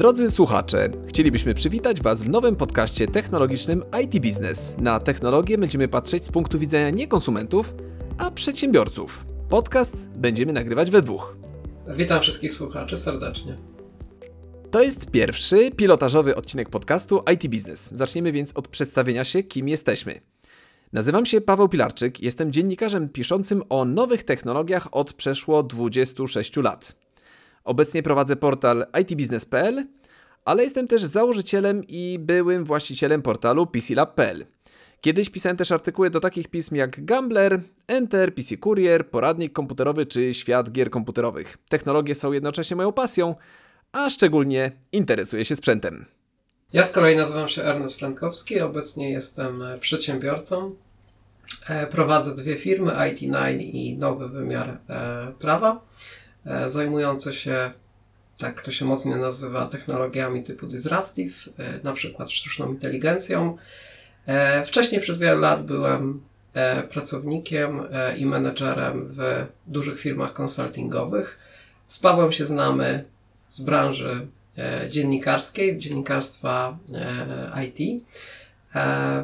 Drodzy słuchacze, chcielibyśmy przywitać Was w nowym podcaście technologicznym IT Business. Na technologię będziemy patrzeć z punktu widzenia nie konsumentów, a przedsiębiorców. Podcast będziemy nagrywać we dwóch. Witam wszystkich słuchaczy serdecznie. To jest pierwszy pilotażowy odcinek podcastu IT Business. Zaczniemy więc od przedstawienia się, kim jesteśmy. Nazywam się Paweł Pilarczyk, jestem dziennikarzem piszącym o nowych technologiach od przeszło 26 lat. Obecnie prowadzę portal itbusiness.pl, ale jestem też założycielem i byłym właścicielem portalu PCLab.pl. Kiedyś pisałem też artykuły do takich pism jak Gambler, Enter, PC Courier, Poradnik Komputerowy czy Świat Gier Komputerowych. Technologie są jednocześnie moją pasją, a szczególnie interesuję się sprzętem. Ja z kolei nazywam się Ernest Frankowski, obecnie jestem przedsiębiorcą. E, prowadzę dwie firmy, IT9 i Nowy Wymiar e, Prawa. E, zajmujące się, tak to się mocno nazywa, technologiami typu disruptive, e, na przykład sztuczną inteligencją. E, wcześniej przez wiele lat byłem pracownikiem i menedżerem w dużych firmach konsultingowych. Z Pawłem się znamy z branży dziennikarskiej, dziennikarstwa IT.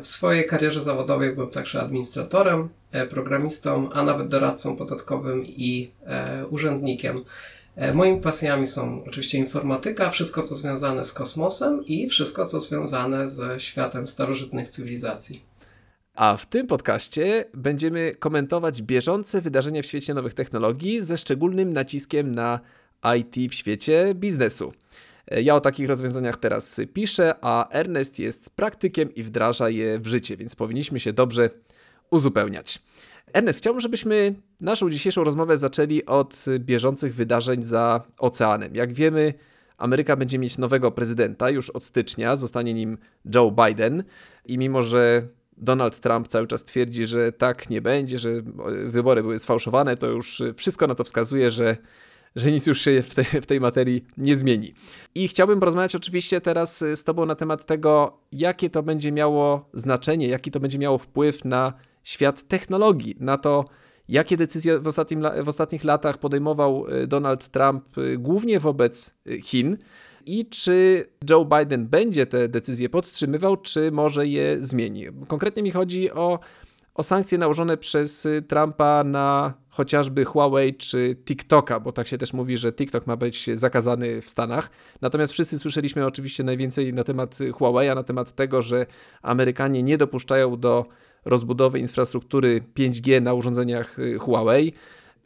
W swojej karierze zawodowej byłem także administratorem, programistą, a nawet doradcą podatkowym i urzędnikiem. Moimi pasjami są oczywiście informatyka, wszystko co związane z kosmosem i wszystko co związane ze światem starożytnych cywilizacji. A w tym podcaście będziemy komentować bieżące wydarzenia w świecie nowych technologii ze szczególnym naciskiem na IT w świecie biznesu. Ja o takich rozwiązaniach teraz piszę, a Ernest jest praktykiem i wdraża je w życie, więc powinniśmy się dobrze uzupełniać. Ernest, chciałbym, żebyśmy naszą dzisiejszą rozmowę zaczęli od bieżących wydarzeń za oceanem. Jak wiemy, Ameryka będzie mieć nowego prezydenta już od stycznia, zostanie nim Joe Biden i mimo, że Donald Trump cały czas twierdzi, że tak nie będzie, że wybory były sfałszowane, to już wszystko na to wskazuje, że że nic już się w, te, w tej materii nie zmieni. I chciałbym porozmawiać oczywiście teraz z Tobą na temat tego, jakie to będzie miało znaczenie, jaki to będzie miało wpływ na świat technologii, na to, jakie decyzje w, ostatnim, w ostatnich latach podejmował y, Donald Trump y, głównie wobec y, Chin i czy Joe Biden będzie te decyzje podtrzymywał, czy może je zmieni. Konkretnie mi chodzi o o sankcje nałożone przez y, Trumpa na chociażby Huawei czy TikToka, bo tak się też mówi, że TikTok ma być zakazany w Stanach. Natomiast wszyscy słyszeliśmy oczywiście najwięcej na temat Huawei, na temat tego, że Amerykanie nie dopuszczają do rozbudowy infrastruktury 5G na urządzeniach y, Huawei.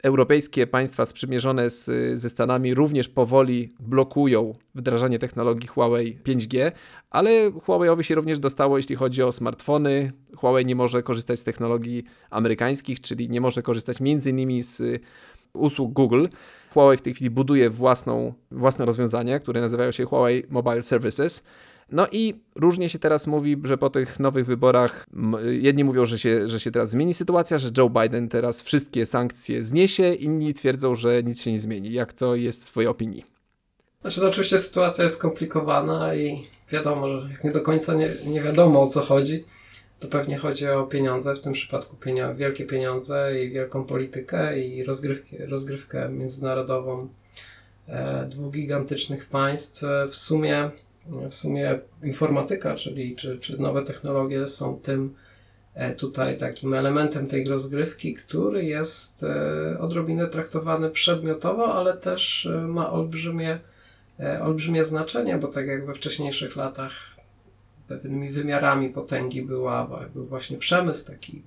Europejskie państwa sprzymierzone z, ze Stanami również powoli blokują wdrażanie technologii Huawei 5G, ale Huawei'owi się również dostało, jeśli chodzi o smartfony. Huawei nie może korzystać z technologii amerykańskich, czyli nie może korzystać m.in. z usług Google. Huawei w tej chwili buduje własną, własne rozwiązania, które nazywają się Huawei Mobile Services. No i różnie się teraz mówi, że po tych nowych wyborach jedni mówią, że się, że się teraz zmieni sytuacja, że Joe Biden teraz wszystkie sankcje zniesie, inni twierdzą, że nic się nie zmieni. Jak to jest w Twojej opinii? Znaczy, no oczywiście sytuacja jest skomplikowana i wiadomo, że jak nie do końca nie, nie wiadomo o co chodzi, to pewnie chodzi o pieniądze, w tym przypadku pieniądze, wielkie pieniądze i wielką politykę i rozgrywkę, rozgrywkę międzynarodową e, dwóch gigantycznych państw. W sumie w sumie informatyka, czyli czy, czy nowe technologie są tym e, tutaj takim elementem tej rozgrywki, który jest e, odrobinę traktowany przedmiotowo, ale też e, ma olbrzymie, olbrzymie znaczenie, bo tak jak we wcześniejszych latach pewnymi wymiarami potęgi była, był właśnie przemysł, taki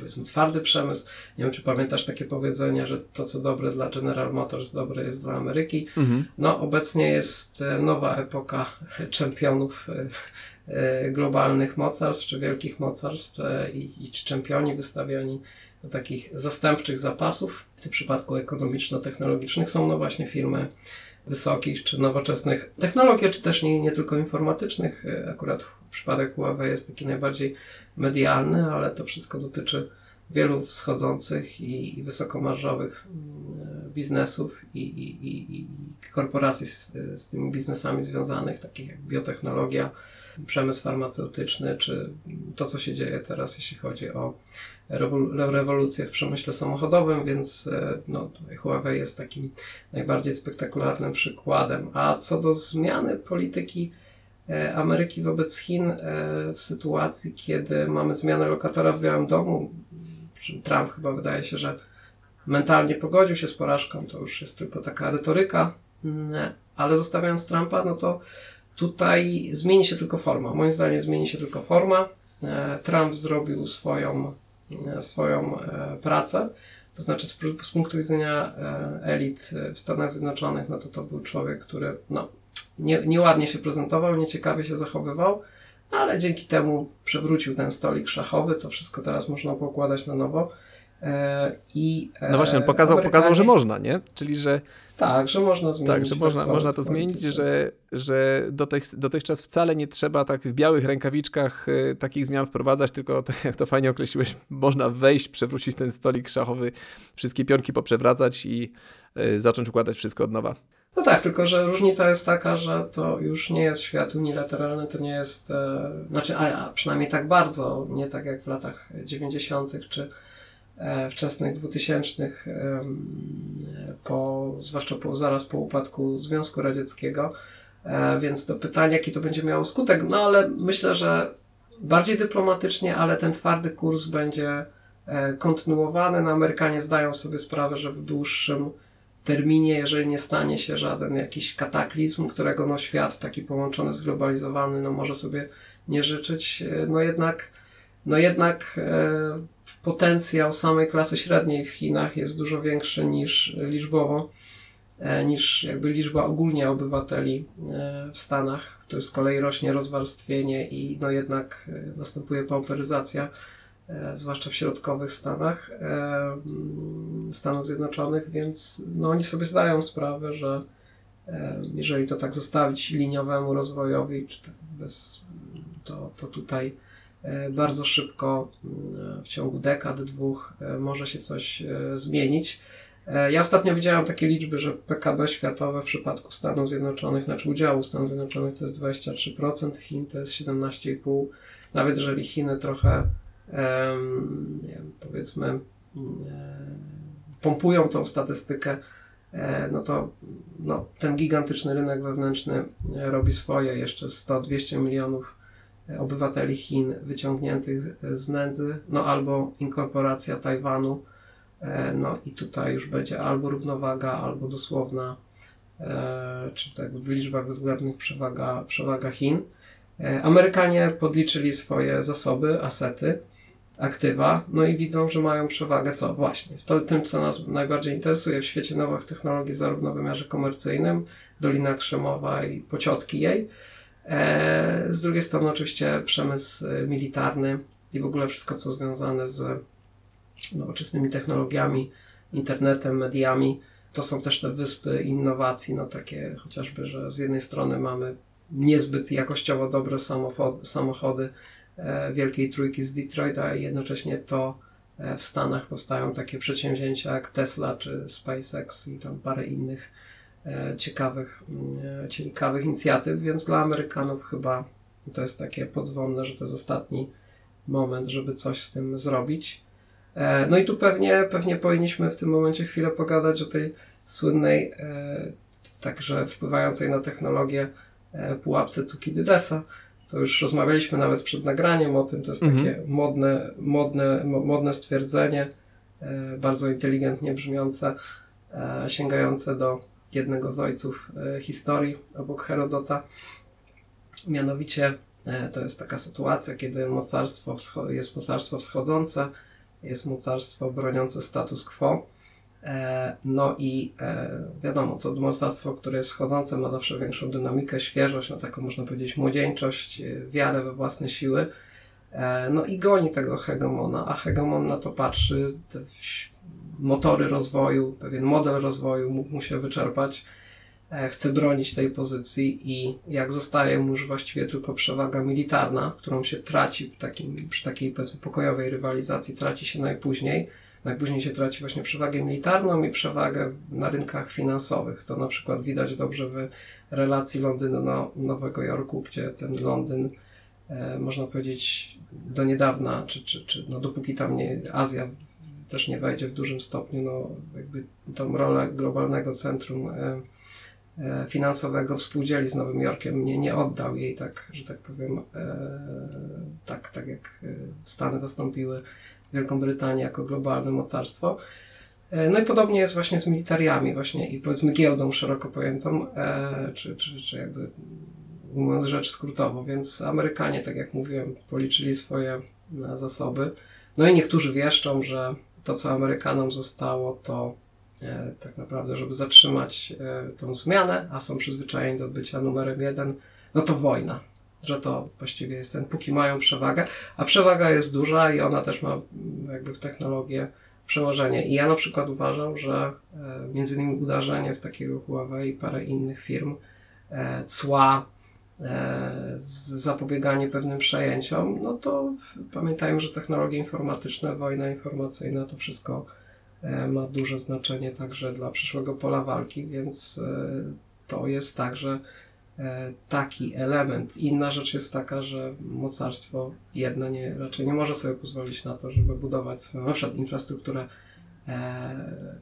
powiedzmy twardy przemysł. Nie wiem, czy pamiętasz takie powiedzenie, że to, co dobre dla General Motors, dobre jest dla Ameryki. Mhm. No, obecnie jest e, nowa epoka czempionów e, e, globalnych mocarstw, czy wielkich mocarstw i, i czempioni wystawiani do takich zastępczych zapasów, w tym przypadku ekonomiczno-technologicznych, są no właśnie firmy wysokich czy nowoczesnych technologii, czy też nie, nie tylko informatycznych. Akurat przypadek Huawei jest taki najbardziej medialny, ale to wszystko dotyczy wielu wschodzących i, wysokomarżowych mm, biznesów i, i, i, i korporacji z, z tymi biznesami związanych, takich jak biotechnologia, przemysł farmaceutyczny, czy to, co się dzieje teraz, jeśli chodzi o rewolucję w przemyśle samochodowym, więc e, no, Huawei jest takim najbardziej spektakularnym przykładem. A co do zmiany polityki e, Ameryki wobec Chin e, w sytuacji, kiedy mamy zmianę lokatora w Białym Domu, Trump chyba wydaje się, że mentalnie pogodził się z porażką, to już jest tylko taka retoryka, mm, ale zostawiając Trumpa, no to tutaj zmieni się tylko forma. Moim zdaniem zmieni się tylko forma. Trump zrobił swoją E, swoją e, pracę. To znaczy z, z punktu widzenia e, elit w Stanach Zjednoczonych, no to to był człowiek, który no, nie, nieładnie się prezentował, nieciekawie się zachowywał, ale dzięki temu przewrócił ten stolik szachowy, to wszystko teraz można pokładać na nowo. I, no właśnie, on pokazał, Amerykanie... pokazał, że można, nie? Czyli, że tak, że można zmienić. Tak, że można, można to zmienić, że, że dotych, dotychczas wcale nie trzeba tak w białych rękawiczkach y, takich zmian wprowadzać, tylko tak jak to fajnie określiłeś, można wejść, przewrócić ten stolik szachowy, wszystkie pionki poprzewracać i zacząć układać wszystko od nowa. No tak, tylko że różnica jest taka, że to już nie jest świat unilateralny, to nie jest, e, znaczy, a, a przynajmniej tak bardzo, nie tak jak w latach 90. czy E, wczesnych 2000, po, zwłaszcza po, zaraz po upadku Związku Radzieckiego. E, więc to pytanie, jaki to będzie miało skutek, no ale myślę, że bardziej dyplomatycznie, ale ten twardy kurs będzie e, kontynuowany. No, Amerykanie zdają sobie sprawę, że w dłuższym terminie, jeżeli nie stanie się żaden jakiś kataklizm, którego no, świat taki połączony, zglobalizowany, no, może sobie nie życzyć, no jednak, no jednak potencjał samej klasy średniej w Chinach jest dużo większy niż liczbowo, e, niż jakby liczba ogólnie obywateli e, w Stanach. To z kolei rośnie rozwarstwienie i no jednak e, następuje pauperyzacja, zwłaszcza w środkowych Stanach Stanów Zjednoczonych, więc no oni sobie zdają sprawę, że jeżeli to tak zostawić liniowemu rozwojowi, czy tak bez, to, to tutaj E, bardzo szybko, mm, w ciągu dekad, dwóch, e, może się coś e, zmienić. Ja ostatnio widziałem takie liczby, że PKB światowe w przypadku Stanów Zjednoczonych, znaczy udziału Stanów Zjednoczonych to jest 23%, Chin to jest 17,5%. Nawet jeżeli Chiny trochę, wiem, powiedzmy, pompują tą statystykę, no to no, ten gigantyczny rynek wewnętrzny robi swoje, jeszcze 100-200 milionów obywateli Chin wyciągniętych z nędzy, no albo inkorporacja Tajwanu, e, no i tutaj już będzie albo równowaga, albo dosłowna, e, czy tak w liczbach względnych przewaga, przewaga Chin. E, Amerykanie podliczyli swoje zasoby, asety, aktywa, no i widzą, że mają przewagę co? Właśnie, w to, tym, co nas najbardziej interesuje w świecie nowych technologii, zarówno w wymiarze komercyjnym, Dolina Krzemowa i pociotki jej, E, z drugiej strony oczywiście przemysł e, militarny i w ogóle wszystko, co związane z nowoczesnymi technologiami, internetem, mediami. To są też te wyspy innowacji, no takie chociażby, że z jednej strony mamy niezbyt jakościowo dobre samochody, samochody Wielkiej Trójki z Detroit, a jednocześnie to w Stanach powstają takie przedsięwzięcia jak Tesla czy SpaceX i tam parę innych E, ciekawych, mm, e, ciekawych inicjatyw, więc dla Amerykanów chyba to jest takie podzwonne, że to jest ostatni moment, żeby coś z tym zrobić. E, no i tu pewnie, pewnie powinniśmy w tym momencie chwilę pogadać o tej słynnej, także wpływającej na technologię pułapce Tukidydesa. To już rozmawialiśmy nawet przed nagraniem o tym, to jest mhm. takie modne, modne, modne stwierdzenie, bardzo inteligentnie brzmiące, sięgające do jednego z ojców e, historii obok Herodota. Mianowicie e, to jest taka sytuacja, kiedy mocarstwo jest mocarstwo wschodzące, jest mocarstwo broniące status quo. E, no i wiadomo, to mocarstwo, które jest wschodzące, ma zawsze większą dynamikę, świeżość, no taką można powiedzieć młodzieńczość, wiarę we własne siły. No i goni tego hegemona, a hegemon na to patrzy, motory rozwoju, pewien model rozwoju mógł mu się wyczerpać. E, chce bronić tej pozycji i jak zostaje mu już właściwie tylko przewaga militarna, którą się traci takim, przy takiej pokojowej rywalizacji, traci się najpóźniej, Najpóźniej się traci właśnie przewagę militarną i przewagę na rynkach finansowych. To na przykład widać dobrze w relacji Londynu-Nowego Jorku, gdzie ten Londyn, e, można powiedzieć, do niedawna, czy, czy, czy no dopóki tam nie, Azja też nie wejdzie w dużym stopniu, no jakby tą rolę globalnego centrum e, e, finansowego współdzieli z Nowym Jorkiem, nie, nie oddał jej tak, że tak powiem, tak, tak jak Stany zastąpiły Wielką Brytanię jako globalne mocarstwo. No i podobnie jest właśnie z militariami właśnie i powiedzmy giełdą szeroko pojętą, czy, czy, czy jakby mówiąc rzecz skrótowo, więc Amerykanie, tak jak mówiłem, policzyli swoje zasoby. No i niektórzy wieszczą, że to, co Amerykanom zostało, to e, tak naprawdę, żeby zatrzymać e, tą zmianę, a są przyzwyczajeni do bycia numerem jeden, no to wojna. Że to właściwie jest ten, póki mają przewagę, a przewaga jest duża i ona też ma mm, jakby w technologię przełożenie. I ja na przykład uważam, że e, między innymi uderzenie w takiego Huawei i parę innych firm, cła, E, zapobieganie pewnym przejęciom, no to pamiętajmy, że technologie informatyczne, wojna informacyjna, to wszystko e, ma duże znaczenie także dla przyszłego pola walki, więc e, to jest także taki element. Inna rzecz jest taka, że mocarstwo jedno nie, raczej nie może sobie pozwolić na to, żeby budować swoją na przykład infrastrukturę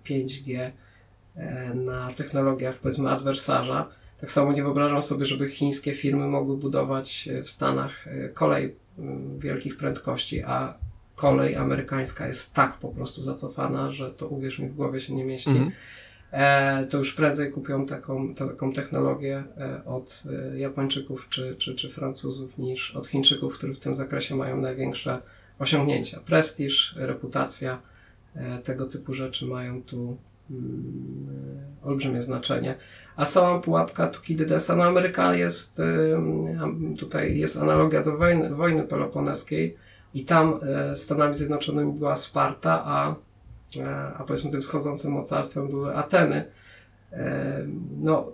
5G na technologiach powiedzmy adwersarza, tak samo nie wyobrażam sobie, żeby chińskie firmy mogły budować e, w Stanach e, kolej wielkich prędkości, a kolej amerykańska jest tak po prostu zacofana, że to uwierz mi w głowie się nie mieści. Mm. E, to już prędzej kupią taką, taką technologię e, od e, Japończyków czy, czy, czy Francuzów niż od Chińczyków, którzy w tym zakresie mają największe osiągnięcia. Prestiż, reputacja, e, tego typu rzeczy mają tu mm, olbrzymie znaczenie. A cała pułapka Tukidydesa, no Ameryka jest, tutaj jest analogia do wojny, wojny peloponeskiej i tam e, Stanami Zjednoczonymi była Sparta, a, e, a powiedzmy tym wschodzącym mocarstwem były Ateny. No,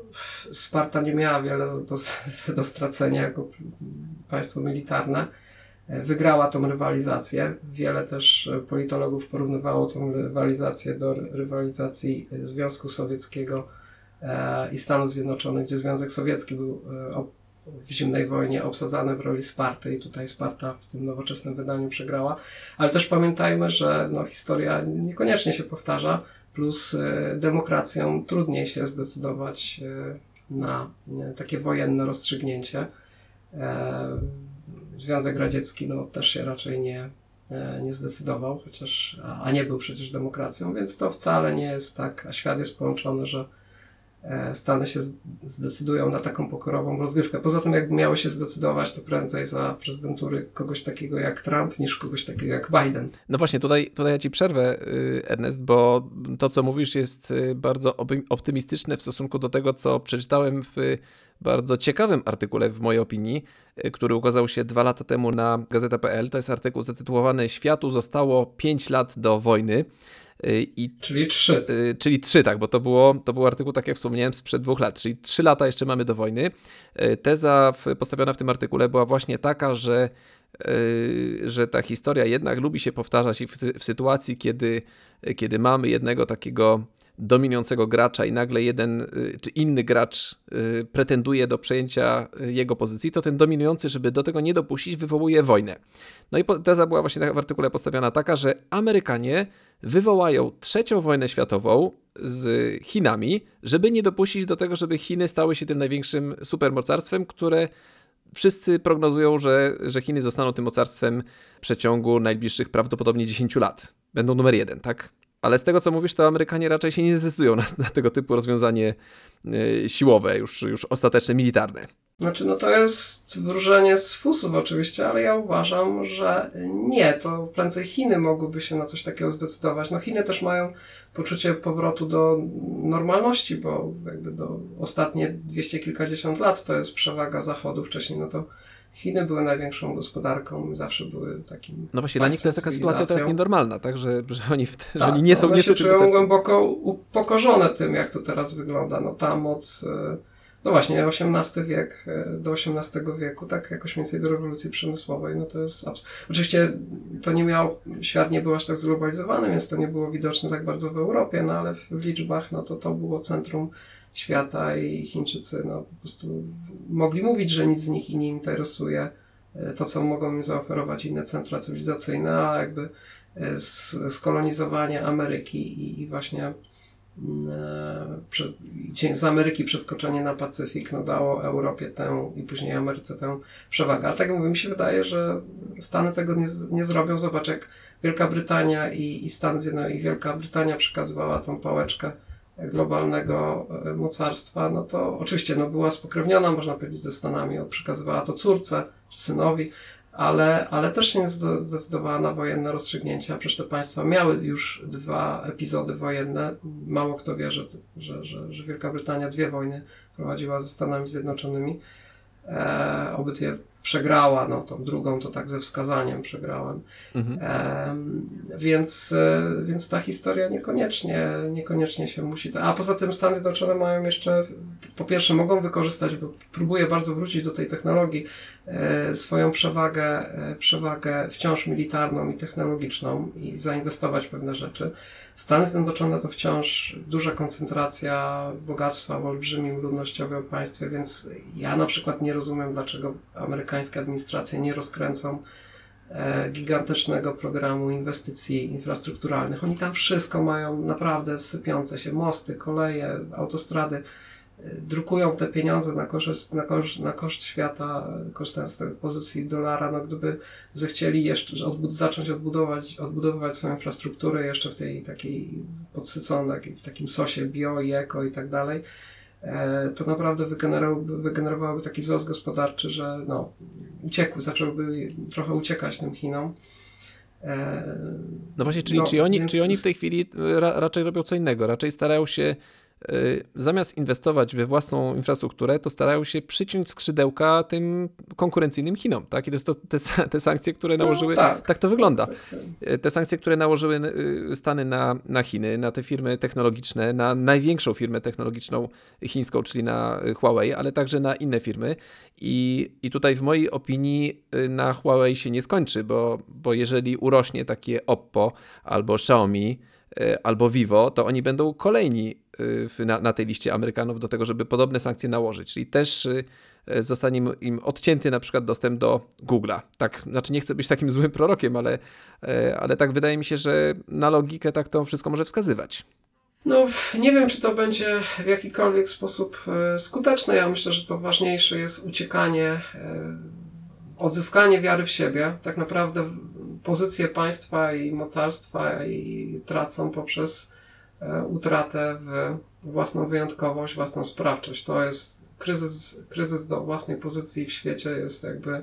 Sparta nie miała wiele do, do stracenia jako państwo militarne. E, wygrała tą rywalizację. Wiele też politologów porównywało tą rywalizację do rywalizacji Związku Sowieckiego E, i Stanów Zjednoczonych, gdzie Związek Sowiecki był e, w zimnej wojnie obsadzany w roli Sparty i tutaj Sparta w tym nowoczesnym wydaniu przegrała. Ale też pamiętajmy, że no, historia niekoniecznie się powtarza, plus e, demokracją trudniej się zdecydować na takie wojenne rozstrzygnięcie. Związek Radziecki no, też się raczej nie, nie zdecydował, chociaż, a nie był przecież demokracją, więc to wcale nie jest tak, a świat jest połączony, że E, Stany się zdecydują na taką pokorową rozgrywkę. Poza tym, jakby miały się zdecydować, to prędzej za prezydentury kogoś takiego jak Trump, niż kogoś takiego jak Biden. No właśnie, tutaj, tutaj ja ci przerwę, y, Ernest, bo to, co mówisz, jest y, bardzo optymistyczne w stosunku do tego, co przeczytałem w bardzo ciekawym artykule, w mojej opinii, y, który ukazał się dwa lata temu na gazeta.pl. To jest artykuł zatytułowany Światu zostało 5 lat do wojny. Y, I, czyli trzy. Y, czyli trzy, tak, bo to, było, to był artykuł, tak jak wspomniałem, sprzed dwóch lat, czyli trzy lata jeszcze mamy do wojny. Y, teza postawiona w tym artykule była właśnie taka, że, że ta historia jednak lubi się powtarzać w, w sytuacji, kiedy, kiedy mamy jednego takiego dominującego gracza i nagle jeden y, czy inny gracz y, pretenduje do przejęcia y, jego pozycji, to ten dominujący, żeby do tego nie dopuścić, wywołuje wojnę. No i teza była właśnie w artykule postawiona taka, że Amerykanie wywołają trzecią wojnę światową z Chinami, żeby nie dopuścić do tego, żeby Chiny stały się tym największym supermocarstwem, które wszyscy prognozują, że, że Chiny zostaną tym mocarstwem w przeciągu najbliższych prawdopodobnie 10 lat. Będą numer jeden, tak? Ale z tego, co mówisz, to Amerykanie raczej się nie zdecydują na, na tego typu rozwiązanie y, siłowe, już, już ostateczne, militarne. Znaczy, no to jest wróżenie z fusów oczywiście, ale ja uważam, że nie, to prędzej Chiny mogłyby się na coś takiego zdecydować. No Chiny też mają poczucie powrotu do normalności, bo jakby do ostatnie dwieście kilkadziesiąt lat to jest przewaga Zachodu. Wcześniej no to Chiny były największą gospodarką, zawsze były takim. No właśnie, dla nich to jest taka sytuacja teraz nienormalna, tak? Że, że, oni, w, tak, że oni nie są one nie się czują głęboko upokorzone tym, jak to teraz wygląda. No tam od, no właśnie, XVIII wiek e, do XVIII wieku, tak jakoś mniej więcej do rewolucji przemysłowej, no to jest abs- Oczywiście to nie miał, świat nie był aż tak zglobalizowany, więc to nie było widoczne tak bardzo w Europie, no ale w, w liczbach, no to to było centrum świata i Chińczycy, no po prostu mogli mówić, że nic z nich nie interesuje e, to, co mogą im zaoferować inne centra cywilizacyjne, a jakby e, skolonizowanie Ameryki i, właśnie E, z Ameryki przeskoczenie na Pacyfik no, dało Europie tę i później Ameryce tę przewagę. Ale tak mówię, mi się wydaje, że Stany tego nie, nie zrobią. Zobacz, jak Wielka Brytania i, i Stany Zjednoczone i Wielka Brytania przekazywała tą pałeczkę globalnego e, mocarstwa, no to oczywiście no, była spokrewniona, można powiedzieć, ze Stanami, przekazywała to córce czy synowi, ale, ale też nie zdecydowała na wojenne rozstrzygnięcia. Przecież te państwa miały już dwa epizody wojenne. Mało kto wie, że, że, że, że Wielka Brytania dwie wojny prowadziła ze Stanami Zjednoczonymi. E, obydwie przegrała, no tą drugą to tak ze wskazaniem przegrałem. Mhm. E, więc, e, więc ta historia niekoniecznie, niekoniecznie się musi... A poza tym Stany Zjednoczone mają jeszcze, po pierwsze mogą wykorzystać, bo próbuję bardzo wrócić do tej technologii, e, swoją przewagę, e, przewagę wciąż militarną i technologiczną i zainwestować w pewne rzeczy. Stany Zjednoczone to wciąż duża koncentracja bogactwa w olbrzymim ludnościowym państwie, więc ja na przykład nie rozumiem, dlaczego amerykańskie administracje nie rozkręcą e, gigantycznego programu inwestycji infrastrukturalnych. Oni tam wszystko mają naprawdę sypiące się mosty, koleje, autostrady drukują te pieniądze na, korzyst, na, koszt, na koszt świata, korzystając z tej pozycji dolara, no gdyby zechcieli jeszcze odbud zacząć odbudować, odbudowywać swoją infrastrukturę jeszcze w tej takiej podsyconej, w takim sosie bio i eko i tak dalej, e, to naprawdę wygenerowałoby, wygenerowałoby taki wzrost gospodarczy, że no, uciekły, zaczęłyby trochę uciekać tym Chinom. E, no właśnie, czyli, no, czy, oni, więc... czy oni w tej chwili ra, raczej robią co innego? Raczej starają się zamiast inwestować we własną infrastrukturę, to starają się przyciąć skrzydełka tym konkurencyjnym Chinom, tak? I to jest to, te, te sankcje, które nałożyły, no, tak. tak to wygląda. Y, te sankcje, które nałożyły y, Stany na, na Chiny, na te firmy technologiczne, na największą firmę technologiczną chińską, czyli na Huawei, ale także na inne firmy. I, i tutaj w mojej opinii na Huawei się nie skończy, bo, bo jeżeli urośnie takie Oppo albo Xiaomi, albo Vivo, to oni będą kolejni Y, na, na tej liście Amerykanów do tego, żeby podobne sankcje nałożyć. Czyli też y, zostanie im odcięty na przykład dostęp do Google'a. Tak, znaczy nie chcę być takim złym prorokiem, ale, ale tak wydaje mi się, że na logikę tak to wszystko może wskazywać. No, nie wiem, czy to będzie w jakikolwiek sposób skuteczne. Ja myślę, że to ważniejsze jest uciekanie, odzyskanie wiary w siebie. Tak naprawdę pozycję państwa i mocarstwa i tracą poprzez E, utratę w własną wyjątkowość, własną sprawczość. To jest kryzys, kryzys do własnej pozycji w świecie jest jakby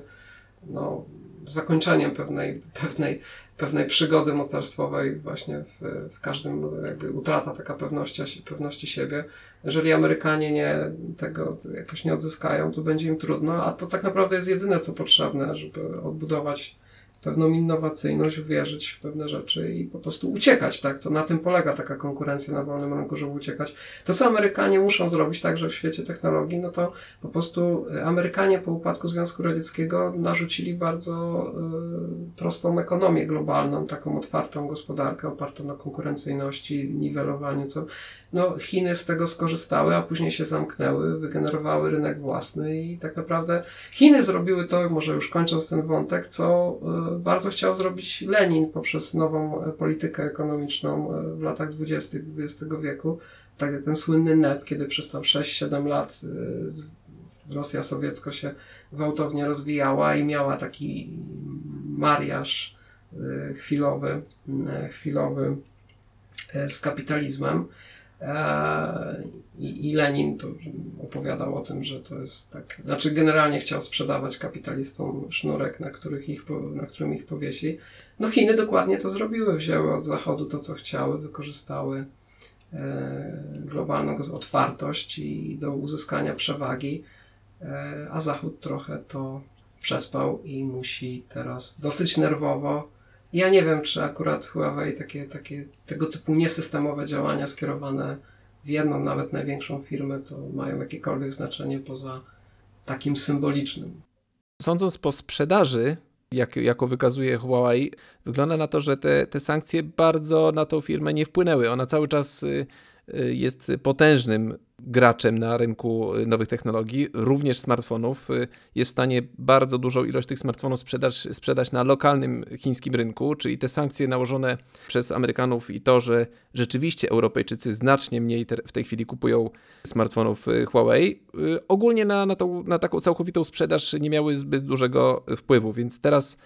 no, zakończeniem pewnej, pewnej, pewnej przygody mocarstwowej właśnie w, w każdym jakby utrata taka pewności, pewności siebie. Jeżeli Amerykanie nie, tego jakoś nie odzyskają, to będzie im trudno, a to tak naprawdę jest jedyne, co potrzebne, żeby odbudować pewną innowacyjność, wierzyć w pewne rzeczy i po prostu uciekać, tak? To na tym polega taka konkurencja na wolnym rynku, żeby uciekać. To, co Amerykanie muszą zrobić także w świecie technologii, no to po prostu y, Amerykanie po upadku Związku Radzieckiego narzucili bardzo y, prostą ekonomię globalną, taką otwartą gospodarkę opartą na konkurencyjności, niwelowaniu, co no, Chiny z tego skorzystały, a później się zamknęły, wygenerowały rynek własny i tak naprawdę Chiny zrobiły to, może już kończąc ten wątek, co y, bardzo chciał zrobić Lenin poprzez nową e, politykę ekonomiczną e, w latach 20. XX wieku. Tak ten słynny NEP, kiedy przez tam 6-7 lat e, Rosja sowiecko się gwałtownie rozwijała i miała taki mariaż chwilowy, chwilowy z kapitalizmem. I, I Lenin to opowiadał o tym, że to jest tak. Znaczy, generalnie chciał sprzedawać kapitalistom sznurek, na, których ich, na którym ich powiesi. No, Chiny dokładnie to zrobiły. Wzięły od Zachodu to, co chciały, wykorzystały e, globalną otwartość i do uzyskania przewagi, e, a Zachód trochę to przespał i musi teraz dosyć nerwowo ja nie wiem, czy akurat Huawei takie, takie tego typu niesystemowe działania skierowane w jedną, nawet największą firmę, to mają jakiekolwiek znaczenie poza takim symbolicznym. Sądząc po sprzedaży, jak, jako wykazuje Huawei, wygląda na to, że te, te sankcje bardzo na tą firmę nie wpłynęły. Ona cały czas y, jest potężnym graczem na rynku y, nowych technologii, również smartfonów. Y, jest w stanie bardzo dużą ilość tych smartfonów sprzedać, sprzedać na lokalnym chińskim rynku, czyli te sankcje nałożone przez Amerykanów i to, że rzeczywiście Europejczycy znacznie mniej te, w tej chwili kupują smartfonów y, Huawei, ogólnie na, na, tą, na taką całkowitą sprzedaż nie miały zbyt dużego wpływu, więc teraz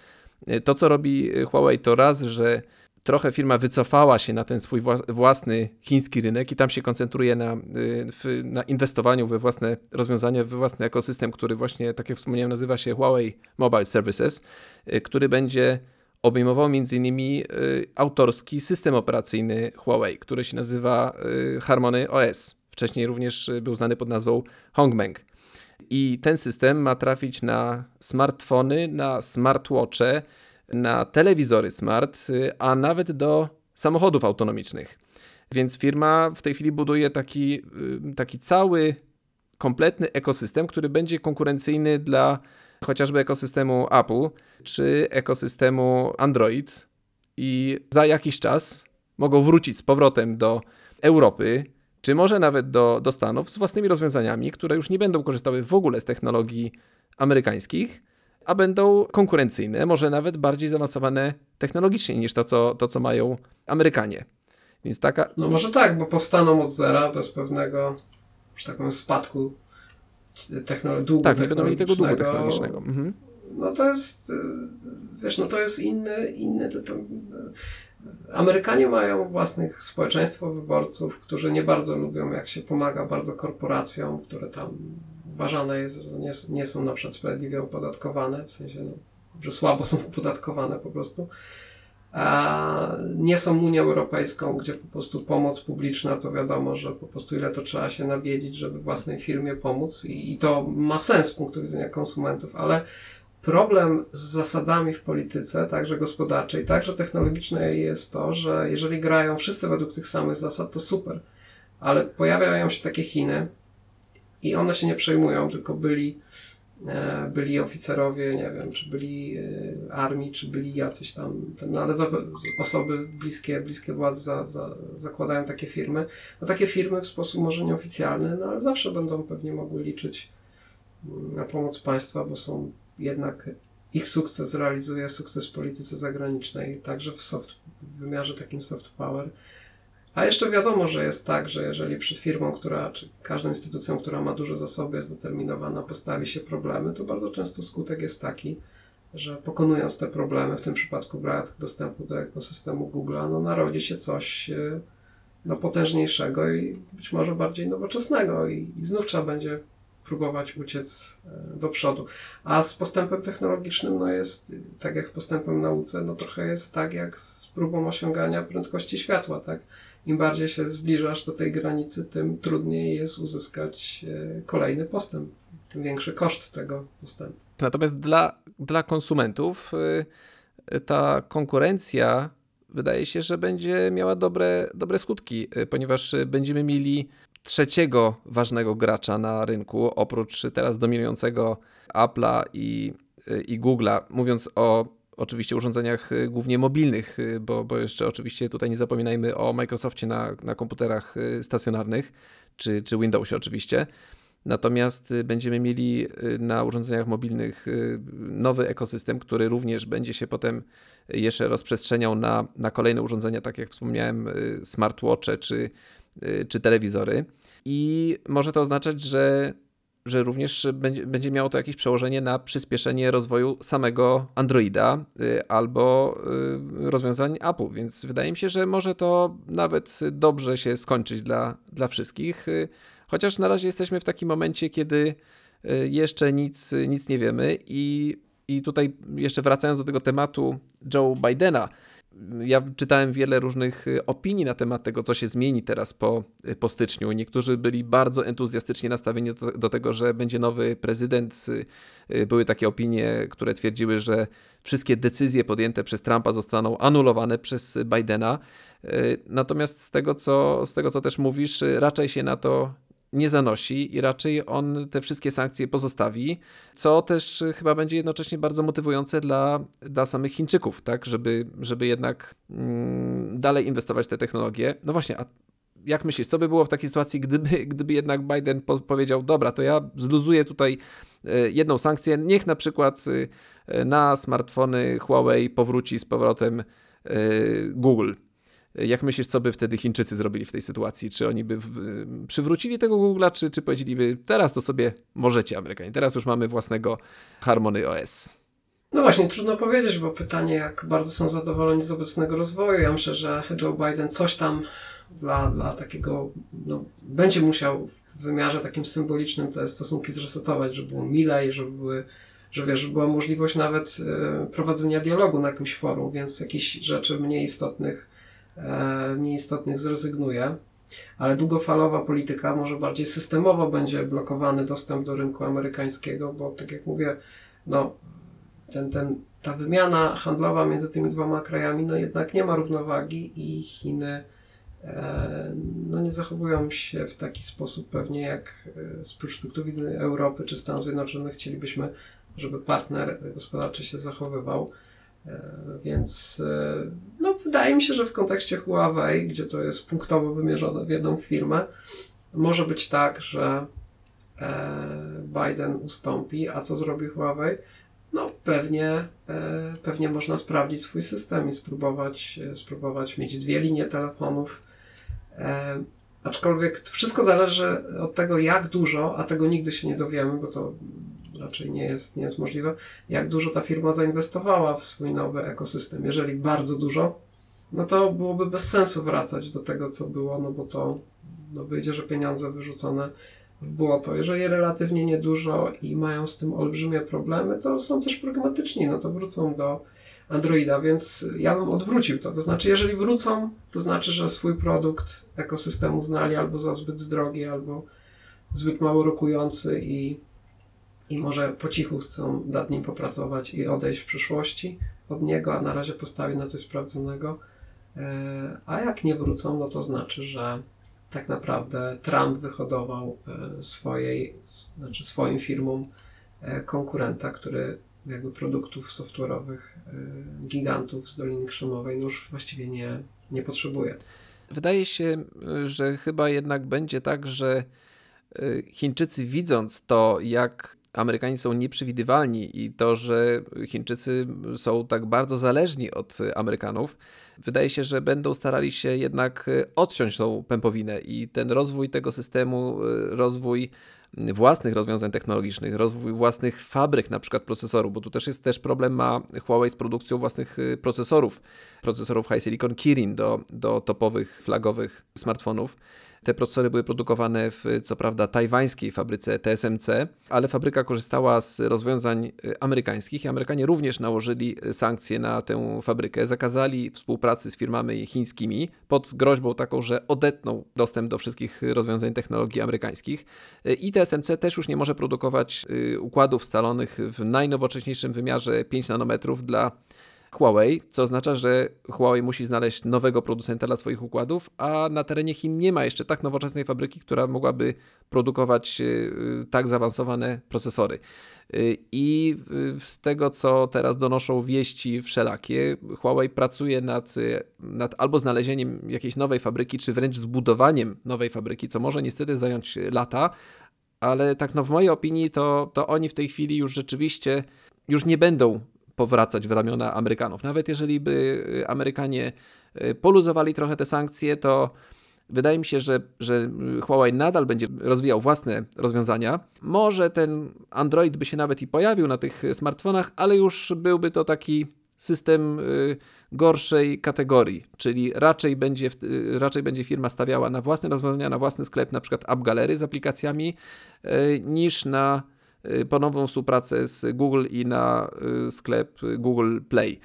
to, co robi Huawei, to raz, że trochę firma wycofała się na ten swój własny chiński rynek i tam się koncentruje na, y, na inwestowaniu we własne rozwiązania, we własny ekosystem, który właśnie, tak jak wspomniałem, nazywa się Huawei Mobile Services, y, który będzie obejmował m.in. Y, autorski system operacyjny Huawei, który się nazywa Harmony OS. Wcześniej również był znany pod nazwą Hongmeng. I ten system ma trafić na smartfony, na smartwatche, na telewizory smart, y, a nawet do samochodów autonomicznych. Więc firma w tej chwili buduje taki, y, taki cały kompletny ekosystem, który będzie konkurencyjny dla chociażby ekosystemu Apple czy ekosystemu Android. I za jakiś czas mogą wrócić z powrotem do Europy, czy może nawet do, do Stanów z własnymi rozwiązaniami, które już nie będą korzystały w ogóle z technologii amerykańskich, a będą konkurencyjne, może nawet bardziej zaawansowane technologicznie niż to, co, to, co mają Amerykanie. Więc taka. No może tak, bo powstaną od zera bez pewnego, że tak powiem, spadku technologii. Tak, nie będą mieli tego długu technologicznego. Mhm. No to jest, y, wiesz, no to jest inny, inny to, to, Amerykanie mają własnych społeczeństwo wyborców, którzy nie bardzo lubią, jak się pomaga bardzo korporacjom, które tam uważane jest, że nie, nie są na przykład sprawiedliwie opodatkowane, w sensie, no, że słabo są opodatkowane po prostu. A nie są Unią Europejską, gdzie po prostu pomoc publiczna to wiadomo, że po prostu ile to trzeba się nawiedzić, żeby własnej firmie pomóc i, i to ma sens z punktu widzenia konsumentów, ale problem z zasadami w polityce, także gospodarczej, także technologicznej jest to, że jeżeli grają wszyscy według tych samych zasad, to super, ale pojawiają się takie Chiny, i one się nie przejmują, tylko byli, e, byli oficerowie, nie wiem, czy byli e, armii, czy byli jacyś tam, no ale osoby bliskie, bliskie władzy za, za, zakładają takie firmy. No takie firmy w sposób może nieoficjalny, no ale zawsze będą pewnie mogły liczyć mm, na pomoc państwa, bo są jednak ich sukces realizuje sukces w polityce zagranicznej, także w, soft, w wymiarze takim soft power. A jeszcze wiadomo, że jest tak, że jeżeli przed firmą, która, czy każdą instytucją, która ma duże zasoby, jest zdeterminowana, postawi się problemy, to bardzo często skutek jest taki, że pokonując te problemy, w tym przypadku brak dostępu do ekosystemu Google'a, no narodzi się coś e, no, potężniejszego i być może bardziej nowoczesnego i, i znów trzeba będzie próbować uciec e, do przodu. A z postępem technologicznym, no jest, tak jak z postępem nauce, no trochę jest tak jak z próbą osiągania prędkości światła, tak? Im bardziej się zbliżasz do tej granicy, tym trudniej jest uzyskać e, kolejny postęp, tym większy koszt tego postępu. Natomiast dla, dla konsumentów y, ta konkurencja wydaje się, że będzie miała dobre, dobre skutki, y, ponieważ będziemy mieli trzeciego ważnego gracza na rynku, oprócz teraz dominującego Apple'a i, i Google'a. Mówiąc o oczywiście urządzeniach y, głównie mobilnych, y, bo, bo jeszcze oczywiście tutaj nie zapominajmy o Microsoftie na, na komputerach y, stacjonarnych, czy, czy Windowsie oczywiście. Natomiast będziemy mieli na urządzeniach mobilnych nowy ekosystem, który również będzie się potem jeszcze rozprzestrzeniał na, na kolejne urządzenia, tak jak wspomniałem, smartwatche czy, czy telewizory. I może to oznaczać, że że również będzie, miało to jakieś przełożenie na przyspieszenie rozwoju samego Androida y, albo y, rozwiązań Apple, więc wydaje mi się, że może to nawet dobrze się skończyć dla, dla wszystkich, y, chociaż na razie jesteśmy w takim momencie, kiedy jeszcze nic, nic nie wiemy. I, i tutaj jeszcze wracając do tego tematu Joe Bidena, ja czytałem wiele różnych y, opinii na temat tego, co się zmieni teraz po, y, po styczniu. Niektórzy byli bardzo entuzjastycznie nastawieni do, do, tego, że będzie nowy prezydent. Y, były takie opinie, które twierdziły, że wszystkie decyzje podjęte przez Trumpa zostaną anulowane przez Bidena. Natomiast z tego, co, z tego, co też mówisz, raczej się na to nie zanosi i raczej on te wszystkie sankcje pozostawi, co też chyba będzie jednocześnie bardzo motywujące dla, dla samych Chińczyków, tak, żeby, żeby jednak mm, dalej inwestować w te technologie. No właśnie, a jak myślisz, co by było w takiej sytuacji, gdyby, gdyby jednak Biden powiedział, dobra, to ja zluzuję tutaj e, jedną sankcję, niech na przykład e, na smartfony Huawei powróci z powrotem e, Google. Jak myślisz, co by wtedy Chińczycy zrobili w tej sytuacji? Czy oni by przywrócili tego Google'a, czy, czy powiedzieliby, teraz to sobie możecie Amerykanie, teraz już mamy własnego Harmony OS? No właśnie, trudno powiedzieć, bo pytanie, jak bardzo są zadowoleni z obecnego rozwoju. Ja myślę, że Joe Biden coś tam dla, dla takiego, no, będzie musiał w wymiarze takim symbolicznym te stosunki zresetować, żeby było milej, żeby były że wiesz, że była możliwość nawet y, prowadzenia dialogu na jakimś forum, więc jakichś rzeczy mniej istotnych, e, mniej istotnych zrezygnuje. Ale długofalowa polityka, może bardziej systemowo będzie blokowany dostęp do rynku amerykańskiego, bo tak jak mówię, no, ten, ten, ta wymiana handlowa między tymi dwoma krajami, no jednak nie ma równowagi i Chiny E, no nie zachowują się w taki sposób pewnie jak e, z perspektywy Europy czy Stanów Zjednoczonych chcielibyśmy, żeby partner gospodarczy się zachowywał. E, więc no, wydaje mi się, że w kontekście Huawei, gdzie to jest punktowo wymierzone w jedną firmę, może być tak, że Biden ustąpi, a co zrobi Huawei? No pewnie, pewnie można sprawdzić swój system i spróbować, spróbować mieć dwie linie telefonów, E, aczkolwiek wszystko zależy od tego, jak dużo, a tego nigdy się nie dowiemy, bo to raczej nie jest, nie jest możliwe, jak dużo ta firma zainwestowała w swój nowy ekosystem. Jeżeli bardzo dużo, no to byłoby bez sensu wracać do tego, co było, no bo to no wyjdzie, że pieniądze wyrzucone w błoto. Jeżeli relatywnie niedużo i mają z tym olbrzymie problemy, to są też pragmatyczni, no to wrócą do Androida, więc ja bym odwrócił to. To znaczy, jeżeli wrócą, to znaczy, że swój produkt ekosystemu znali albo za zbyt drogi, albo zbyt mało rokujący i, i może po cichu chcą nad nim popracować i odejść w przyszłości od niego, a na razie postawić na coś sprawdzonego. E, a jak nie wrócą, no to znaczy, że tak naprawdę Trump wyhodował e, swojej, znaczy swoim firmom e, konkurenta, który jakby produktów software'owych gigantów z Doliny Krzemowej no już właściwie nie, nie potrzebuje. Wydaje się, że chyba jednak będzie tak, że Chińczycy widząc to, jak Amerykanie są nieprzewidywalni i to, że Chińczycy są tak bardzo zależni od Amerykanów, wydaje się, że będą starali się jednak odciąć tą pępowinę i ten rozwój tego systemu, rozwój własnych rozwiązań technologicznych, rozwój własnych fabryk, na przykład procesorów, bo tu też jest też problem ma Huawei z produkcją własnych y, procesorów, procesorów High Silicon Kirin do, do topowych, flagowych smartfonów. Te procesory były produkowane w co prawda tajwańskiej fabryce TSMC, ale fabryka korzystała z rozwiązań y, amerykańskich i Amerykanie również nałożyli y, sankcje na tę fabrykę, zakazali współpracy z firmami chińskimi pod groźbą taką, że odetną dostęp do wszystkich rozwiązań technologii amerykańskich. Y, i TSMC też już nie może produkować układów scalonych w najnowocześniejszym wymiarze 5 nanometrów dla Huawei, co oznacza, że Huawei musi znaleźć nowego producenta dla swoich układów, a na terenie Chin nie ma jeszcze tak nowoczesnej fabryki, która mogłaby produkować y, tak zaawansowane procesory. Y, I y, z tego, co teraz donoszą wieści wszelakie, Huawei pracuje nad, nad albo znalezieniem jakiejś nowej fabryki, czy wręcz zbudowaniem nowej fabryki, co może niestety zająć lata, ale tak no w mojej opinii to, to oni w tej chwili już rzeczywiście już nie będą powracać w ramiona Amerykanów. Nawet jeżeli by y, Amerykanie y, poluzowali trochę te sankcje, to wydaje mi się, że, że Huawei nadal będzie rozwijał własne rozwiązania. Może ten Android by się nawet i pojawił na tych smartfonach, ale już byłby to taki system y, gorszej kategorii, czyli raczej będzie, raczej będzie firma stawiała na własne rozwiązania, na własny sklep, na przykład App Gallery z aplikacjami, niż na ponowną współpracę z Google i na y, sklep Google Play.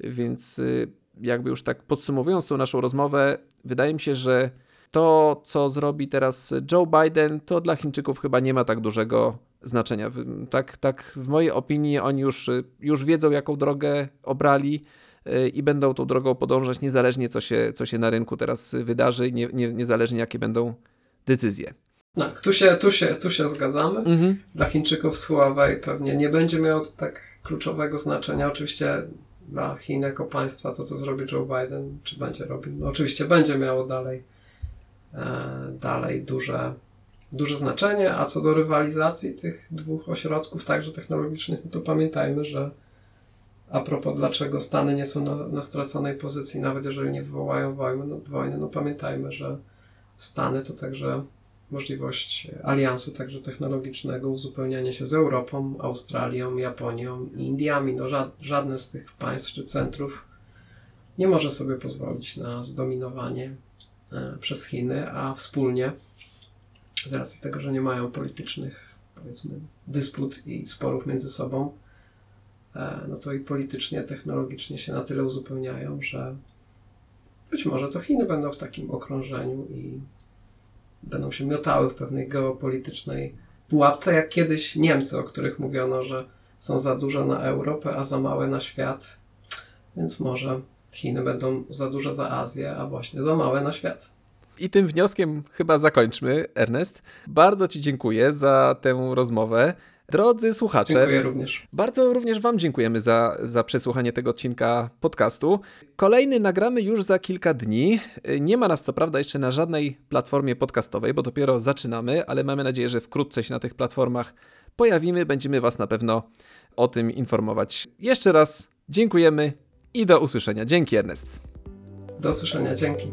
Więc y, jakby już tak podsumowując tą naszą rozmowę, wydaje mi się, że to, co zrobi teraz Joe Biden, to dla Chińczyków chyba nie ma tak dużego znaczenia. Tak, tak w mojej opinii oni już, już wiedzą, jaką drogę obrali y, i będą tą drogą podążać niezależnie co się, co się na rynku teraz wydarzy, nie, nie, niezależnie jakie będą decyzje. Tak, tu się, tu się, tu się zgadzamy. Mhm. Dla Chińczyków z Huawei pewnie nie będzie miało to tak kluczowego znaczenia. Oczywiście dla Chin jako państwa to, co zrobi Joe Biden, czy będzie robił, no oczywiście będzie miało dalej, e, dalej duże, duże znaczenie. A co do rywalizacji tych dwóch ośrodków, także technologicznych, no to pamiętajmy, że a propos dlaczego Stany nie są na, na straconej pozycji, nawet jeżeli nie wywołają wojny, no, wojny, no pamiętajmy, że Stany to także możliwość aliansu także technologicznego, uzupełniania się z Europą, Australią, Japonią i Indiami. No, ża żadne z tych państw czy centrów nie może sobie pozwolić na zdominowanie e, przez Chiny, a wspólnie, z racji tego, że nie mają politycznych, powiedzmy, dysput i sporów między sobą, e, no to i politycznie, technologicznie się na tyle uzupełniają, że być może to Chiny będą w takim okrążeniu i będą się miotały w pewnej geopolitycznej pułapce, jak kiedyś Niemcy, o których mówiono, że są za duże na Europę, a za małe na świat. Więc może Chiny będą za duże za Azję, a właśnie za małe na świat. I tym wnioskiem chyba zakończmy, Ernest. Bardzo Ci dziękuję za tę rozmowę. Drodzy słuchacze, dziękuję również. Bardzo również Wam dziękujemy za, za przesłuchanie tego odcinka podcastu. Kolejny nagramy już za kilka dni. Nie ma nas co prawda jeszcze na żadnej platformie podcastowej, bo dopiero zaczynamy, ale mamy nadzieję, że wkrótce się na tych platformach pojawimy. Będziemy Was na pewno o tym informować. Jeszcze raz dziękujemy i do usłyszenia. Dzięki, Ernest. Do usłyszenia, dzięki.